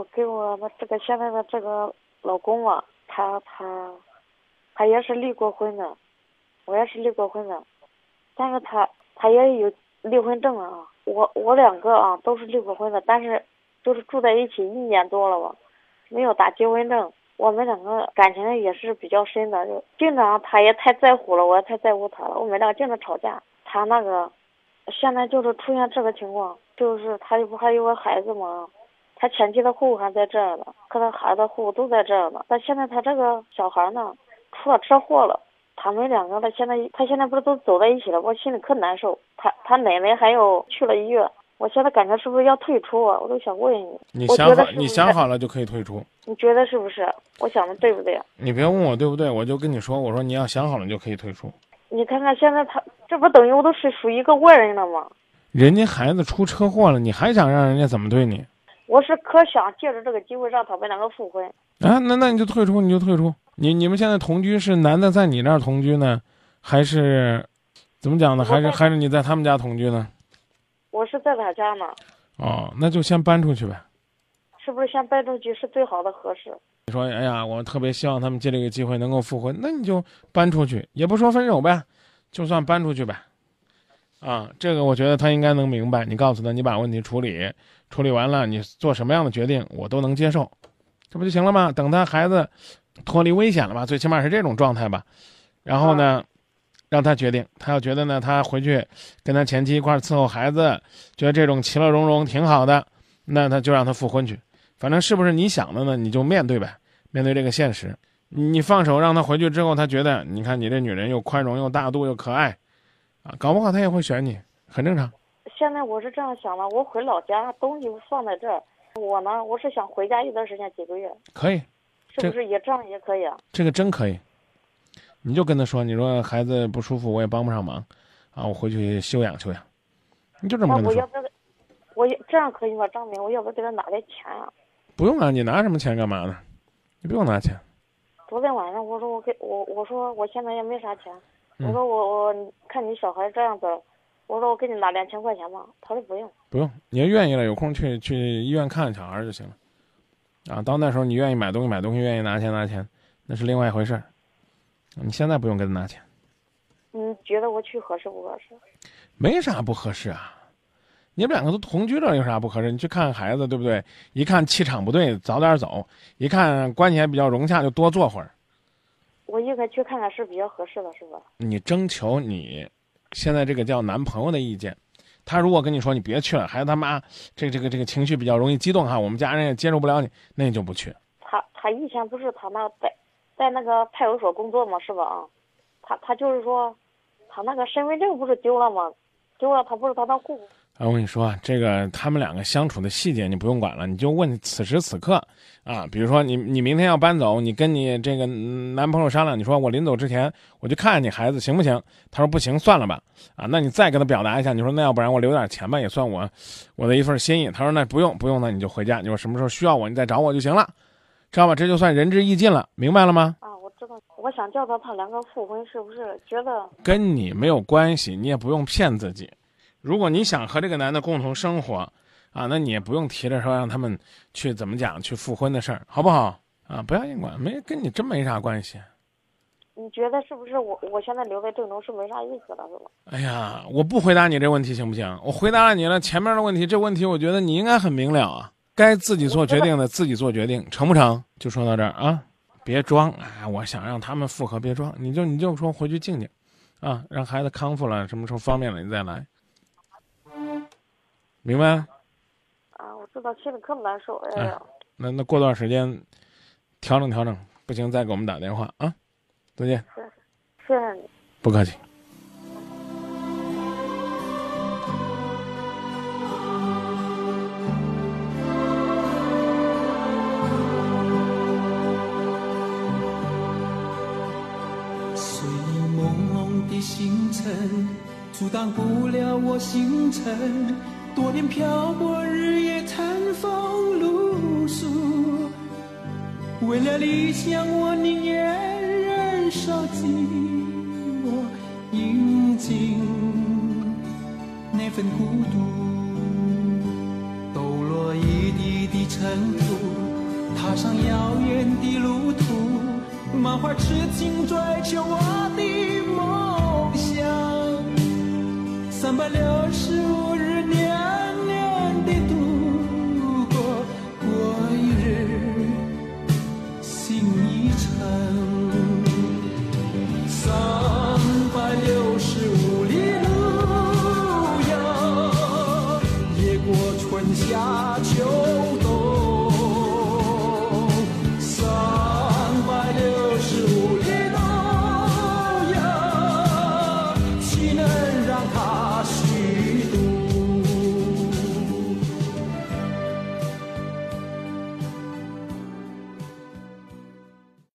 我给我的这个现在的这个老公啊，他他他也是离过婚的，我也是离过婚的，但是他他也有离婚证啊。我我两个啊都是离过婚的，但是就是住在一起一年多了吧，没有打结婚证。我们两个感情也是比较深的，就经常他也太在乎了，我也太在乎他了，我们俩经常吵架。他那个现在就是出现这个情况，就是他又不还有个孩子吗？他前妻的户口还在这儿呢，和他孩子户口都在这儿呢。但现在他这个小孩呢，出了车祸了，他们两个他现在他现在不是都走在一起了，我心里可难受。他他奶奶还有去了医院。我现在感觉是不是要退出啊？我都想问你。你想好，你想好了就可以退出。你觉得是不是？我想的对不对？你别问我对不对，我就跟你说，我说你要想好了就可以退出。你看看现在他，这不等于我都是属于一个外人了吗？人家孩子出车祸了，你还想让人家怎么对你？我是可想借着这个机会让他们两个复婚。啊，那那你就退出，你就退出。你你们现在同居是男的在你那儿同居呢，还是怎么讲呢？还是还是你在他们家同居呢？我是在他家呢。哦，那就先搬出去呗。是不是先搬出去是最好的合适？你说，哎呀，我特别希望他们借这个机会能够复婚，那你就搬出去，也不说分手呗，就算搬出去呗。啊，这个我觉得他应该能明白。你告诉他，你把问题处理，处理完了，你做什么样的决定，我都能接受，这不就行了吗？等他孩子脱离危险了吧，最起码是这种状态吧。然后呢？让他决定，他要觉得呢，他回去跟他前妻一块伺候孩子，觉得这种其乐融融挺好的，那他就让他复婚去。反正是不是你想的呢？你就面对呗，面对这个现实。你放手让他回去之后，他觉得你看你这女人又宽容又大度又可爱，啊，搞不好他也会选你，很正常。现在我是这样想的，我回老家，东西放在这儿，我呢，我是想回家一段时间，几个月。可以，是不是也这样也可以啊？这个真可以。你就跟他说，你说孩子不舒服，我也帮不上忙，啊，我回去休养休养，你就这么跟他说。我要不，我这样可以吗？张明，我要不要给他拿点钱啊？不用啊，你拿什么钱干嘛呢？你不用拿钱。昨天晚上我说我给我我说我现在也没啥钱，我说我我看你小孩这样子，我说我给你拿两千块钱吧。他说不用。不用，你要愿意了，有空去去医院看看小孩就行了。啊，到那时候你愿意买东西买东西，愿意拿钱拿钱，那是另外一回事。你现在不用给他拿钱。你觉得我去合适不合适？没啥不合适啊，你们两个都同居了，有啥不合适？你去看看孩子，对不对？一看气场不对，早点走；一看关系还比较融洽，就多坐会儿。我应该去看看是比较合适的，是吧？你征求你现在这个叫男朋友的意见，他如果跟你说你别去了，孩子他妈这这个这个情绪比较容易激动哈，我们家人也接受不了你，那你就不去。他他以前不是他那在。在那个派出所工作嘛，是吧？啊，他他就是说，他那个身份证不是丢了吗？丢了，他不是他那户口。啊，我跟你说，这个他们两个相处的细节你不用管了，你就问此时此刻啊，比如说你你明天要搬走，你跟你这个男朋友商量，你说我临走之前我去看看你孩子行不行？他说不行，算了吧。啊，那你再跟他表达一下，你说那要不然我留点钱吧，也算我我的一份心意。他说那不用不用，那你就回家，你说什么时候需要我，你再找我就行了。知道吧？这就算仁至义尽了，明白了吗？啊，我知道。我想叫他他两个复婚，是不是？觉得跟你没有关系，你也不用骗自己。如果你想和这个男的共同生活，啊，那你也不用提着说让他们去怎么讲去复婚的事儿，好不好？啊，不要硬管，没跟你真没啥关系。你觉得是不是？我我现在留在郑州是没啥意思了，是吧？哎呀，我不回答你这问题行不行？我回答了你了，前面的问题，这问题我觉得你应该很明了啊。该自己做决定的自己做决定，成不成？就说到这儿啊，别装啊！我想让他们复合，别装，你就你就说回去静静，啊，让孩子康复了，什么时候方便了你再来，明白？啊，我知道，心里可难受，哎呀。那那过段时间调整调整，不行再给我们打电话啊！再见。谢谢你。不客气。阻挡不了我星辰，多年漂泊，日夜餐风露宿。为了理想，我宁愿燃烧寂寞，饮尽那份孤独。抖落一地的。尘土，踏上遥远的路途，满怀痴情追求我的梦想。三百六十五日年。your